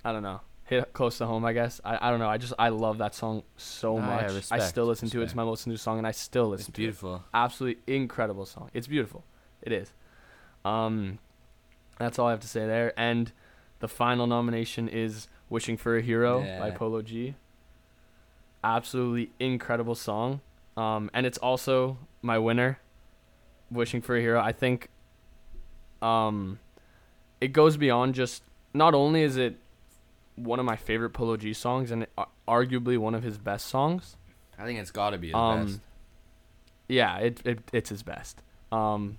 I don't know hit close to home. I guess I, I don't know. I just I love that song so Ah, yeah, much. I still listen to it. It's my most new song, and I still listen it's to it It's beautiful. absolutely incredible song. It's beautiful. It is. Um, that's all I have to say there. And the final nomination is "Wishing for a Hero" by Polo G. Absolutely incredible song. Um, and it's also my winner. "Wishing for a Hero." I think. Um, it goes beyond just. Not only is it one of my favorite Polo G songs, and arguably one of his best songs. I think it's got to be his Um, best. Yeah, it, it it's his best. Um,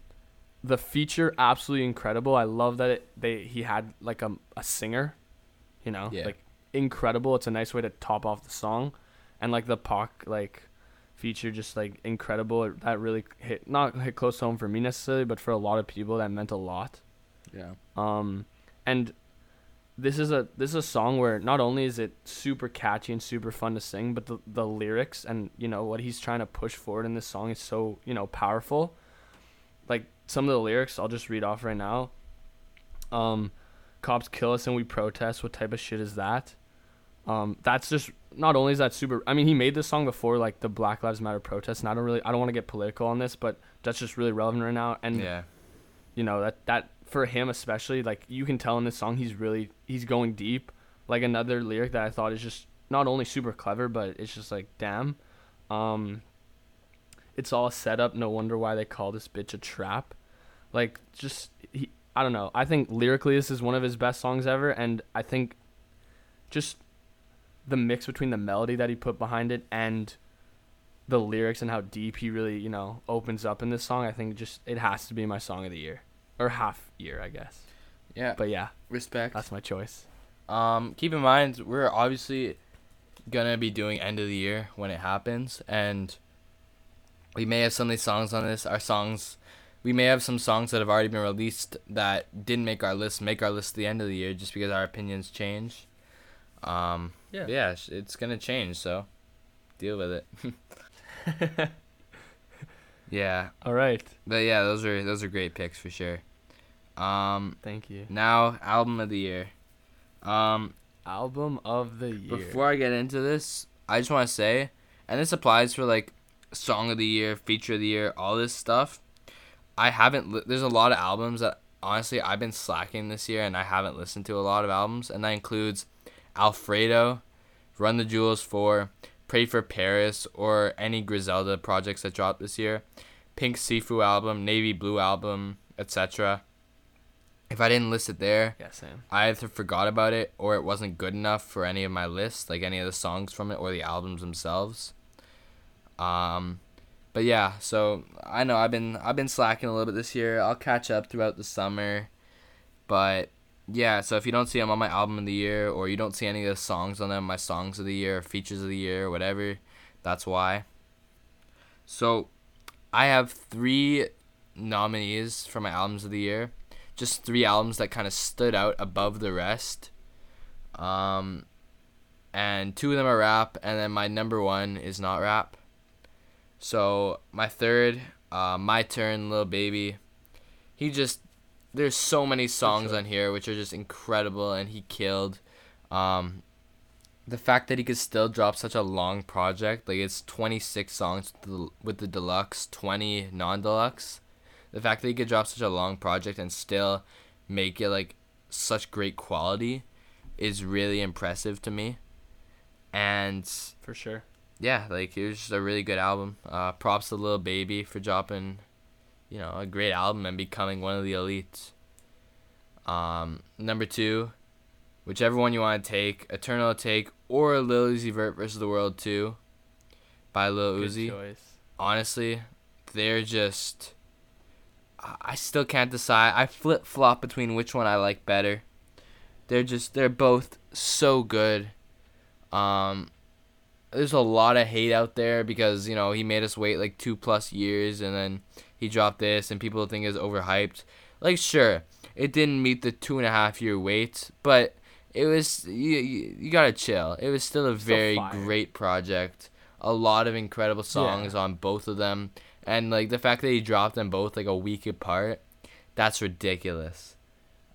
the feature absolutely incredible. I love that it, they he had like a a singer, you know, Yeah. like incredible. It's a nice way to top off the song, and like the Pac like feature just like incredible. It, that really hit not hit close home for me necessarily, but for a lot of people that meant a lot. Yeah. Um, and this is a this is a song where not only is it super catchy and super fun to sing, but the the lyrics and you know what he's trying to push forward in this song is so you know powerful. Like some of the lyrics, I'll just read off right now. Um, cops kill us and we protest. What type of shit is that? Um, that's just not only is that super. I mean, he made this song before like the Black Lives Matter protests, and I don't really I don't want to get political on this, but that's just really relevant right now. And Yeah. you know that that for him especially like you can tell in this song he's really he's going deep like another lyric that i thought is just not only super clever but it's just like damn um it's all set up no wonder why they call this bitch a trap like just he i don't know i think lyrically this is one of his best songs ever and i think just the mix between the melody that he put behind it and the lyrics and how deep he really you know opens up in this song i think just it has to be my song of the year or half year i guess Yeah. but yeah respect. that's my choice Um, keep in mind we're obviously gonna be doing end of the year when it happens, and we may have some of these songs on this. Our songs, we may have some songs that have already been released that didn't make our list make our list at the end of the year just because our opinions change. Um, Yeah. yeah, it's gonna change, so deal with it. yeah, all right but yeah, those are those are great picks for sure. Um, thank you now album of the year. Um, album of the year Before I get into this, I just want to say, and this applies for like song of the year, feature of the year, all this stuff. I haven't. Li- there's a lot of albums that honestly I've been slacking this year, and I haven't listened to a lot of albums, and that includes Alfredo, Run the Jewels Four, Pray for Paris, or any Griselda projects that dropped this year, Pink Siifu album, Navy Blue album, etc. If I didn't list it there, yeah same I either forgot about it or it wasn't good enough for any of my lists, like any of the songs from it or the albums themselves. Um, but yeah, so I know I've been I've been slacking a little bit this year. I'll catch up throughout the summer, but yeah. So if you don't see them on my album of the year or you don't see any of the songs on them, my songs of the year, features of the year, whatever, that's why. So, I have three nominees for my albums of the year just three albums that kind of stood out above the rest. Um, and two of them are rap, and then my number one is not rap. So my third uh, My Turn, Little Baby. He just there's so many songs sure. on here which are just incredible, and he killed. Um, the fact that he could still drop such a long project, like it's 26 songs with the, with the deluxe, 20 non-deluxe. The fact that he could drop such a long project and still make it like such great quality is really impressive to me. And For sure. yeah, like it was just a really good album. Uh, props to Lil Baby for dropping, you know, a great album and becoming one of the elites. Um, number two, whichever one you want to take, Eternal Atake or Lil Uzi Vert versus the World Two, by Lil Good Uzi. choice. Honestly, they're just. I still can't decide. I flip flop between which one I like better. They're just they're both so good. Um, there's a lot of hate out there because you know he made us wait like two plus years and then he dropped this and people think it's overhyped. Like sure, it didn't meet the two and a half year wait, but it was you you, you gotta chill. It was still a Still very fire. great project. A lot of incredible songs on both of them, and like the fact that he dropped them both like a week apart, that's ridiculous.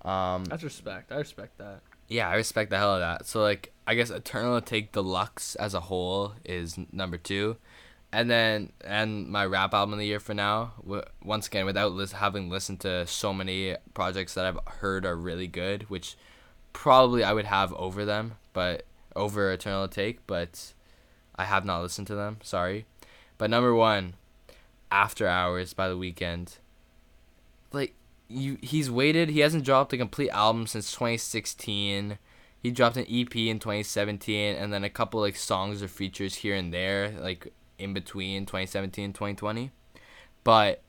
Um, That's respect. I respect that. Yeah, I respect the hell of that. So like, I guess Eternal Atake Deluxe as a whole is number two, and then and my rap album of the year for now. W- once again, without having listened to so many projects that I've heard are really good, which probably I would have over them, but over Eternal Atake, but I have not listened to them. Sorry, but number one, After Hours by the Weeknd. Like you he's waited he hasn't dropped a complete album since 2016 he dropped an ep in 2017 and then a couple like songs or features here and there like in between 2017 and 2020 but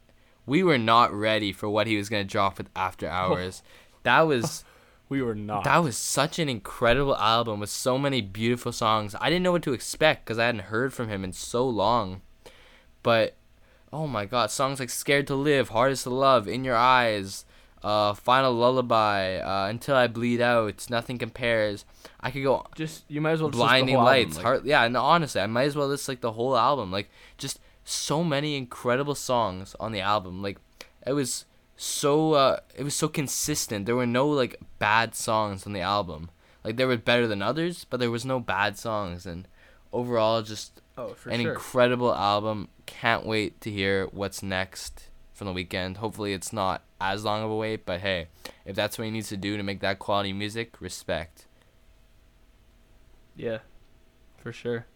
we were not ready for what he was going to drop with after hours that was We were not. that was such an incredible album with so many beautiful songs. I didn't know what to expect because I hadn't heard from him in so long. But oh my god, songs like "Scared to Live," "Hardest to Love," "In Your Eyes," uh, "Final Lullaby," uh, "Until I Bleed Out," "Nothing Compares." I could go just you might as well just list the blinding whole album, lights like- heart yeah and honestly i might as well list like the whole album like just so many incredible songs on the album like it was so uh it was so consistent there were no like bad songs on the album like there were better than others but there was no bad songs and overall just oh, for an sure. incredible album can't wait to hear what's next from the Weeknd hopefully it's not as long of a wait but hey if that's what he needs to do to make that quality music respect yeah, for sure.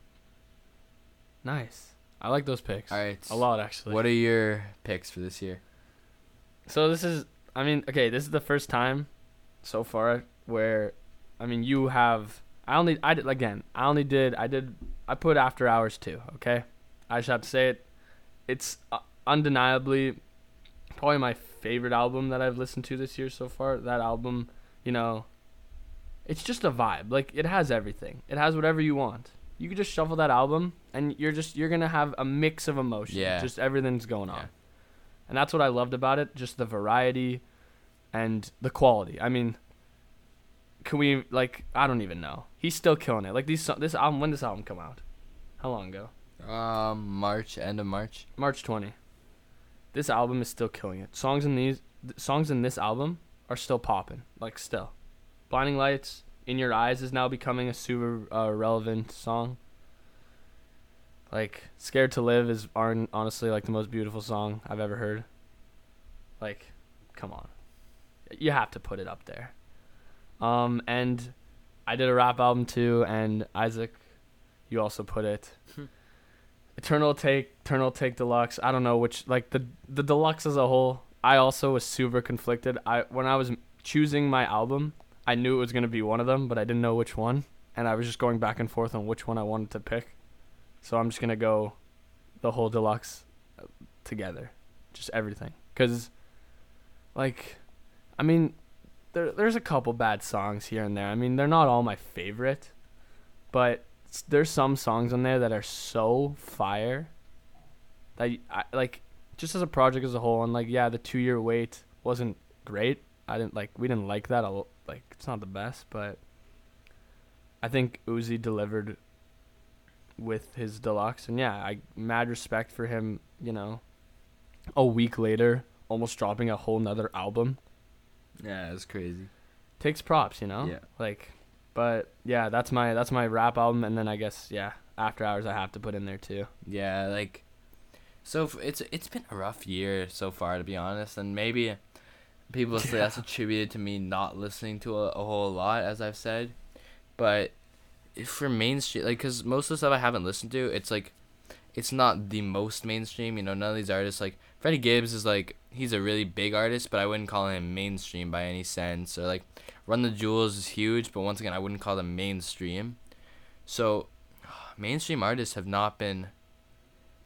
Nice. I like those picks. all right A lot actually. What are your picks for this year? So this is, I mean, okay, this is the first time so far where, I mean, you have. I only, I did again. I only did, I did, I put After Hours too. Okay, I just have to say it. It's uh, undeniably probably my favorite album that I've listened to this year so far. That album, you know, it's just a vibe. Like it has everything. It has whatever you want. You could just shuffle that album, and you're just you're gonna have a mix of emotions. Yeah. Just everything's going on Yeah. and that's what I loved about it. Just the variety and the quality. I mean, can we like? I don't even know. He's still killing it. Like these, this album. When this album come out? How long ago? Um, March, end of March. March 20. This album is still killing it. Songs in these th- songs in this album are still popping. Like still. Blinding Lights, In Your Eyes is now becoming a super uh, relevant song. Like Scared to Live is aren't honestly like the most beautiful song I've ever heard. Like come on. You have to put it up there. Um and I did a rap album too and Isaac you also put it Eternal Atake, Eternal Atake Deluxe. I don't know which, like the the deluxe as a whole. I also was super conflicted. I when I was choosing my album, I knew it was gonna be one of them, but I didn't know which one, and I was just going back and forth on which one I wanted to pick. So I'm just gonna go, the whole deluxe, uh, together, just everything. Cause, like, I mean, there there's a couple bad songs here and there. I mean, they're not all my favorite, but there's some songs on there that are so fire that I, like just as a project as a whole and like yeah the two year wait wasn't great i didn't like we didn't like that a like it's not the best but i think uzi delivered with his deluxe and yeah i mad respect for him you know a week later, almost dropping a whole nother album. Yeah, it's crazy. Takes props, you know. Yeah. Like, but yeah, that's my that's my rap album, and then I guess yeah, After Hours I have to put in there too. Yeah, like so f- it's it's been a rough year so far to be honest, and maybe people say that's attributed to me not listening to a, a whole lot as I've said, but if for mainstream like cuz most of the stuff I haven't listened to, it's like it's not the most mainstream, you know, none of these artists like Freddie Gibbs is like he's a really big artist, but I wouldn't call him mainstream by any sense or like Run the Jewels is huge, but once again I wouldn't call them mainstream. So mainstream artists have not been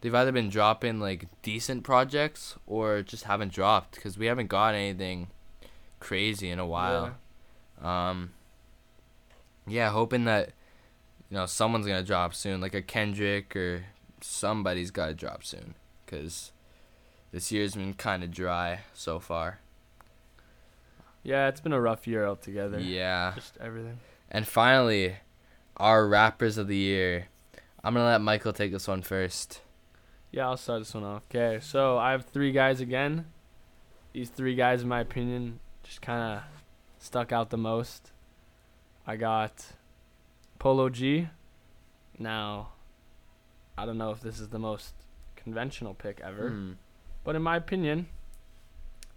they've either been dropping like decent projects or just haven't dropped because we haven't got anything crazy in a while. Um, yeah, hoping that you know someone's gonna drop soon, like a Kendrick or somebody's got to drop soon because this year's been kind of dry so far. Yeah, it's been a rough year altogether. Yeah. Just everything. And finally, our rappers of the year. I'm gonna let Michael take this one first. Yeah, I'll start this one off. Okay, so I have three guys again. These three guys, in my opinion, just kind of stuck out the most. I got Polo G. Now, I don't know if this is the most conventional pick ever, Hmm. but in my opinion,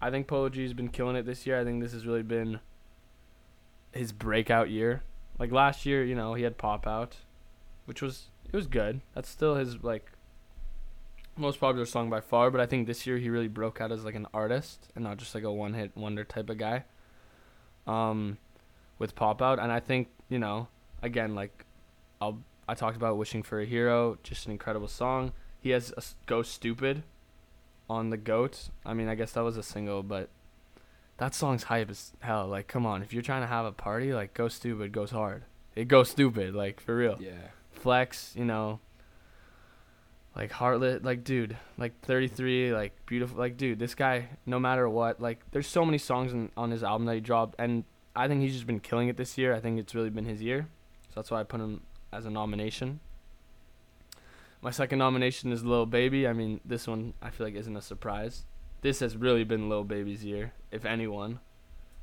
I think Polo G's been killing it this year. I think this has really been his breakout year. Like last year, you know, he had Pop Out, which was it was good. That's still his like most popular song by far, but I think this year he really broke out as like an artist and not just like a one hit wonder type of guy. Um with Pop Out and I think, you know, again like I'll I talked about Wishing for a Hero, just an incredible song. He has a Go Stupid on the Goat. I mean, I guess that was a single, but that song's hype as hell. Like, come on, if you're trying to have a party, like Go Stupid goes hard. It goes stupid, like for real. Yeah. Flex, you know, like Heartless, like dude, like 33, like beautiful, like dude, this guy, no matter what, like there's so many songs in, on his album that he dropped, and I think he's just been killing it this year. I think it's really been his year, so that's why I put him as a nomination. My second nomination is Lil Baby. I mean, this one I feel like isn't a surprise. This has really been Lil Baby's year, if anyone.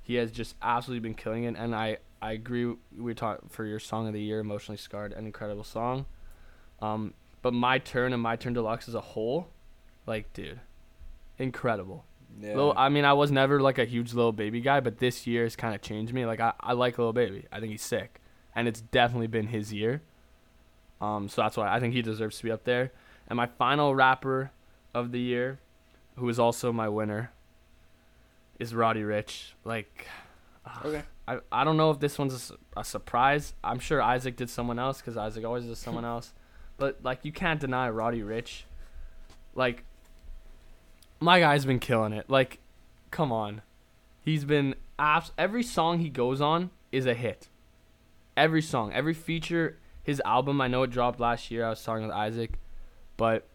He has just absolutely been killing it, and I I agree. We talked for your song of the year, emotionally scarred, an incredible song. Um, but my turn and my turn deluxe as a whole, like dude, incredible. Yeah. Lil, I mean, I was never like a huge Lil Baby guy, but this year has kind of changed me. Like I, I like Lil Baby. I think he's sick, and it's definitely been his year. Um, so that's why I think he deserves to be up there. And my final rapper of the year, who is also my winner, is Roddy Ricch. Like, Okay. I, I don't know if this one's a, a surprise. I'm sure Isaac did someone else because Isaac always does someone else. But like you can't deny Roddy Ricch. Like my guy's been killing it. Like, come on, he's been abs- every song he goes on is a hit. Every song, every feature, his album. I know it dropped last year. I was talking with Isaac, but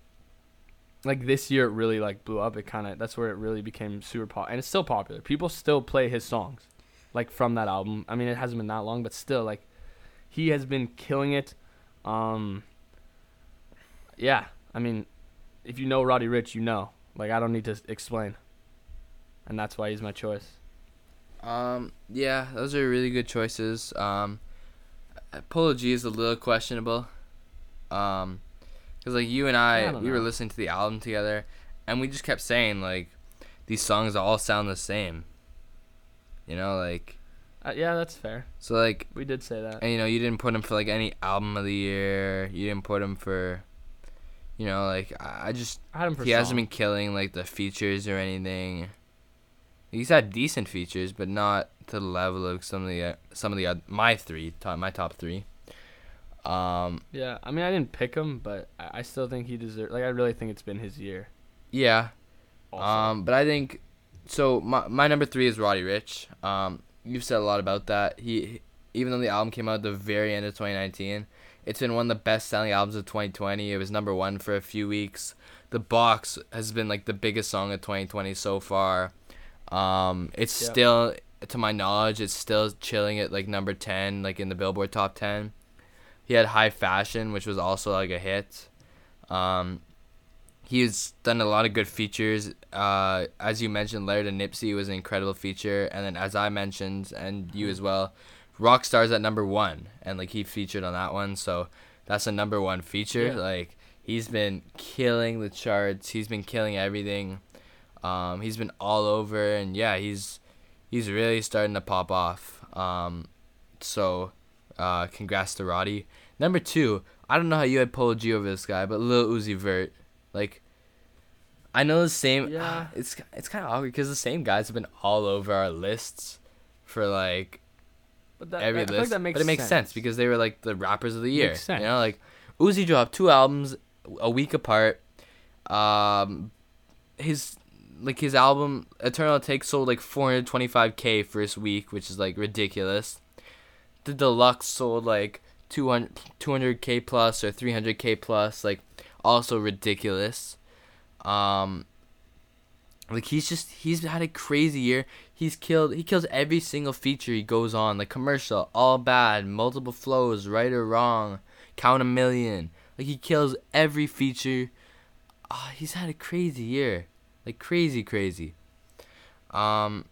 like this year it really like blew up. It kind of that's where it really became super pop, and it's still popular. People still play his songs, like from that album. I mean, it hasn't been that long, but still, like he has been killing it. Um, yeah, I mean, if you know Roddy Ricch, you know. Like I don't need to explain, and that's why he's my choice. Um, yeah, those are really good choices. Um, Polo G is a little questionable. Um, cause like you and I, I we were listening to the album together, and we just kept saying like, these songs all sound the same. You know, like Uh, yeah, that's fair. so like, We did say that. and you know, you didn't put him for like any album of the year. You didn't put him for, you know, like I just I had him for he hasn't been killing like the features or anything. He's had decent features, but not to the level of some of the uh, some of the oth- my three top my top three. Um, Yeah, I mean, I didn't pick him, but I, I still think he deserves. Like, I really think it's been his year. yeah. Also. Um, but I think so. My my number three is Roddy Ricch. Um, you've said a lot about that. He even though the album came out at the very end of 2019, it's been one of the best selling albums of 2020. It was number one for a few weeks. The Box has been like the biggest song of 2020 so far. Um, it's Yep. still, to my knowledge, it's still chilling at like number 10, like in the Billboard top 10. He had High Fashion, which was also like a hit. Um, he's done a lot of good features. Uh, as you mentioned, Laird and Nipsey was an incredible feature, and then as I mentioned, and you as well, Rockstar's at number one, and like he featured on that one, so that's a number one feature. Yeah. Like he's been killing the charts. He's been killing everything. Um, he's been all over, and yeah, he's he's really starting to pop off. Um, so, uh, congrats to Roddy. Number two, I don't know how you had Polo G over this guy, but Lil Uzi Vert, like, I know the same. Yeah. It's it's kind of awkward because the same guys have been all over our lists for like But that, every that- I like list, that makes but it makes sense. because they were like the rappers of the year. Makes You know, like Uzi dropped two albums a week apart. Um, his like his album Eternal Atake sold like 425k first week, which is like ridiculous. The deluxe sold like 200 200k plus or 300k plus, like also ridiculous. Um, like he's just he's had a crazy year. He's killed he kills every single feature he goes on, like commercial, all bad, multiple flows, right or wrong, count a million. Like he kills every feature. Ah, he's had a crazy year. Like crazy crazy. Um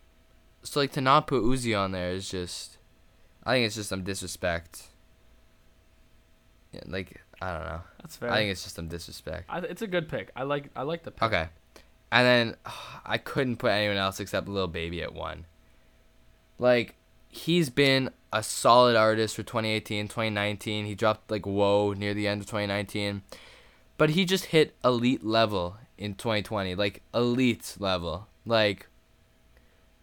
so like to not put Uzi on there is just I think it's just some disrespect. Yeah, like I don't know. That's fair. I think it's just some disrespect. I, it's a good pick. I like I like the pick. Okay. And then I couldn't put anyone else except Lil Baby at one. Like, he's been a solid artist for 2018, 2019. He dropped like Whoa near the end of 2019. But he just hit elite level in 2020. Like, elite level. Like,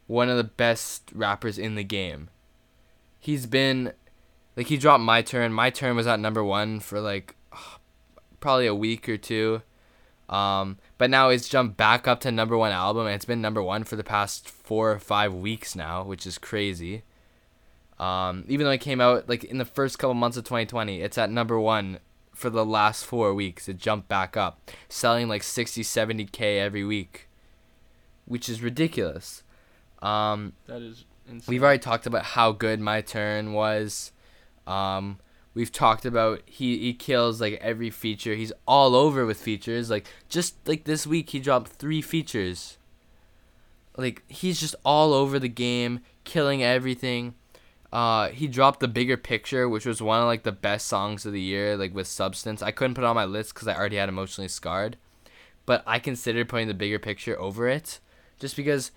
one of the best rappers in the game. He's been. Like, he dropped My Turn. My Turn was at number one for like probably a week or two. Um, but now it's jumped back up to number one album, and it's been number one for the past four or five weeks now, which is crazy. Um, even though it came out like in the first couple months of 2020, it's at number one for the last four weeks. It jumped back up, selling like 60, 70k every week, which is ridiculous. Um, That is insane. We've already talked about how good my turn was. Um, we've talked about he he kills like every feature. He's all over with features. Like just like this week, he dropped three features. Like he's just all over the game, killing everything. Uh, he dropped the bigger picture, which was one of like the best songs of the year, like with substance. I couldn't put it on my list because I already had emotionally scarred, but I considered putting the bigger picture over it, just because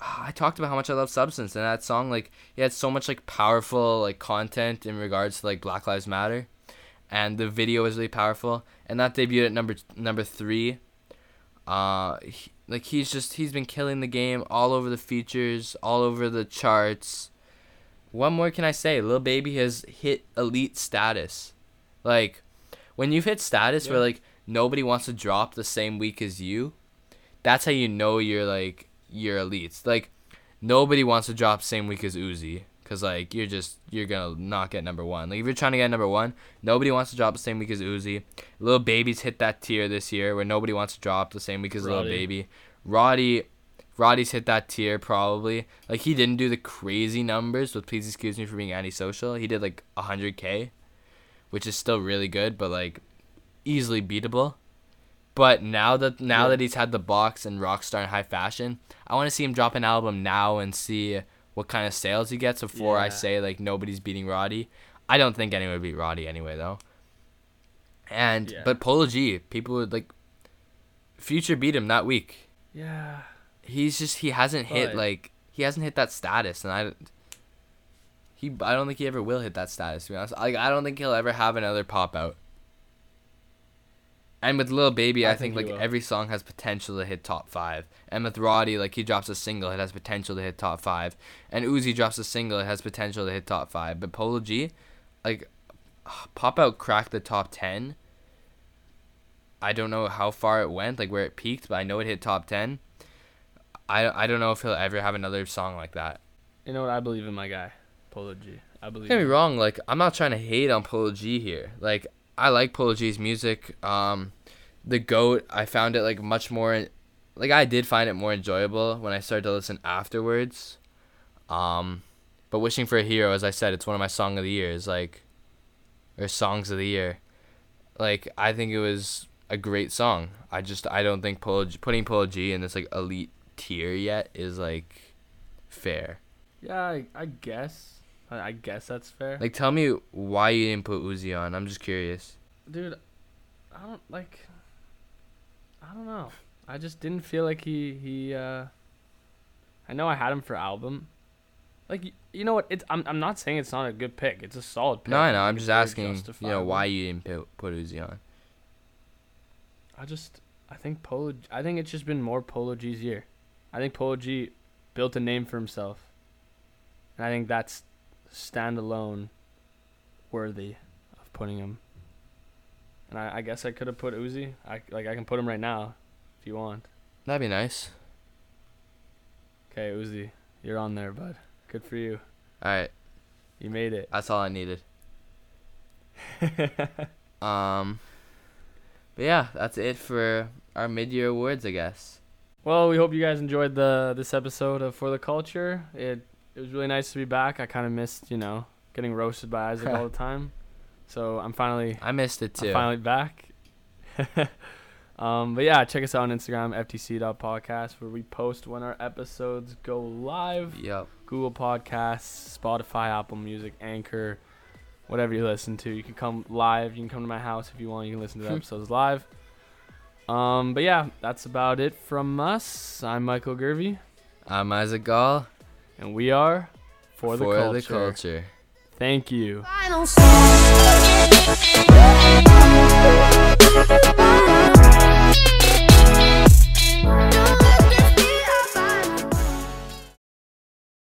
I talked about how much I love Substance and that song like it had so much like powerful like content in regards to like Black Lives Matter and the video was really powerful and that debuted at number number 3 uh he, like he's just he's been killing the game all over the features all over the charts what more can I say Lil Baby has hit elite status like when you've hit status where like nobody wants to drop the same week as you that's how you know you're like you're elites. Like nobody wants to drop same week as Uzi because like you're just you're gonna not get number one. Like if you're trying to get number one, nobody wants to drop the same week as Uzi. Little Baby's hit that tier this year where nobody wants to drop the same week as little baby. Roddy. Roddy's hit that tier probably. Like he didn't do the crazy numbers, but please excuse me for being antisocial. He did like 100k, which is still really good, but like easily beatable. But now that now Yeah. that he's had the box and Rockstar and High Fashion, I want to see him drop an album now and see what kind of sales he gets before I say like nobody's beating Roddy. I don't think anyone would beat Roddy anyway though. And Yeah. but Polo G, people would like Future beat him that week. Yeah. He's just he hasn't hit But- like he hasn't hit that status and I he I don't think he ever will hit that status to be honest. Like I don't think he'll ever have another pop out. And with Lil Baby, I, I think, think like will. every song has potential to hit top five. And with Roddy, like he drops a single, it has potential to hit top five. And Uzi drops a single, it has potential to hit top five. But Polo G, like pop out cracked the top ten. I don't know how far it went, like where it peaked, but I know it hit top ten. I I don't know if he'll ever have another song like that. You know what? I believe in my guy, Polo G. I believe. Don't get me wrong, like I'm not trying to hate on Polo G here. Like I like Polo G's music. Um, the Goat, I found it like much more, like I did find it more enjoyable when I started to listen afterwards. Um, but Wishing for a Hero, as I said, it's one of my song of the years, like, or songs of the year. Like I think it was a great song. I just I don't think Polo G, putting Polo G in this like elite tier yet is like fair. Yeah, I, I guess. I, I guess that's fair. Like tell me why you didn't put Uzi on. I'm just curious. Dude, I don't like. I don't know. I just didn't feel like he he. uh I know I had him for album. Like you know what? It's I'm I'm not saying it's not a good pick. It's a solid pick. No, I know. I'm just asking. You know why you didn't put, put Uzi on. I just I think Polo. I think it's just been more Polo G's year. I think Polo G built a name for himself, and I think that's standalone worthy of putting him. And I, I guess I could have put Uzi. I like I can put him right now, if you want. That'd be nice. Okay, Uzi, you're on there, bud. Good for you. All right, You made it. that's all I needed. Um, but yeah, that's it for our mid-year awards, I guess. Well, we hope you guys enjoyed the this episode of For the Culture. It it was really nice to be back. I kind of missed, you know, getting roasted by Isaac all the time. So I'm finally I missed it I'm too. finally back. um, but yeah, check us out on Instagram ftc.podcast where we post when our episodes go live. Yep. Google Podcasts, Spotify, Apple Music, Anchor, whatever you listen to. You can come live. You can come to my house if you want. You can listen to the episodes live. Um, but yeah, that's about it from us. I'm Michael Gervey. I'm Isaac Gall. And we are For, the, For culture. the Culture. Thank you. Final song.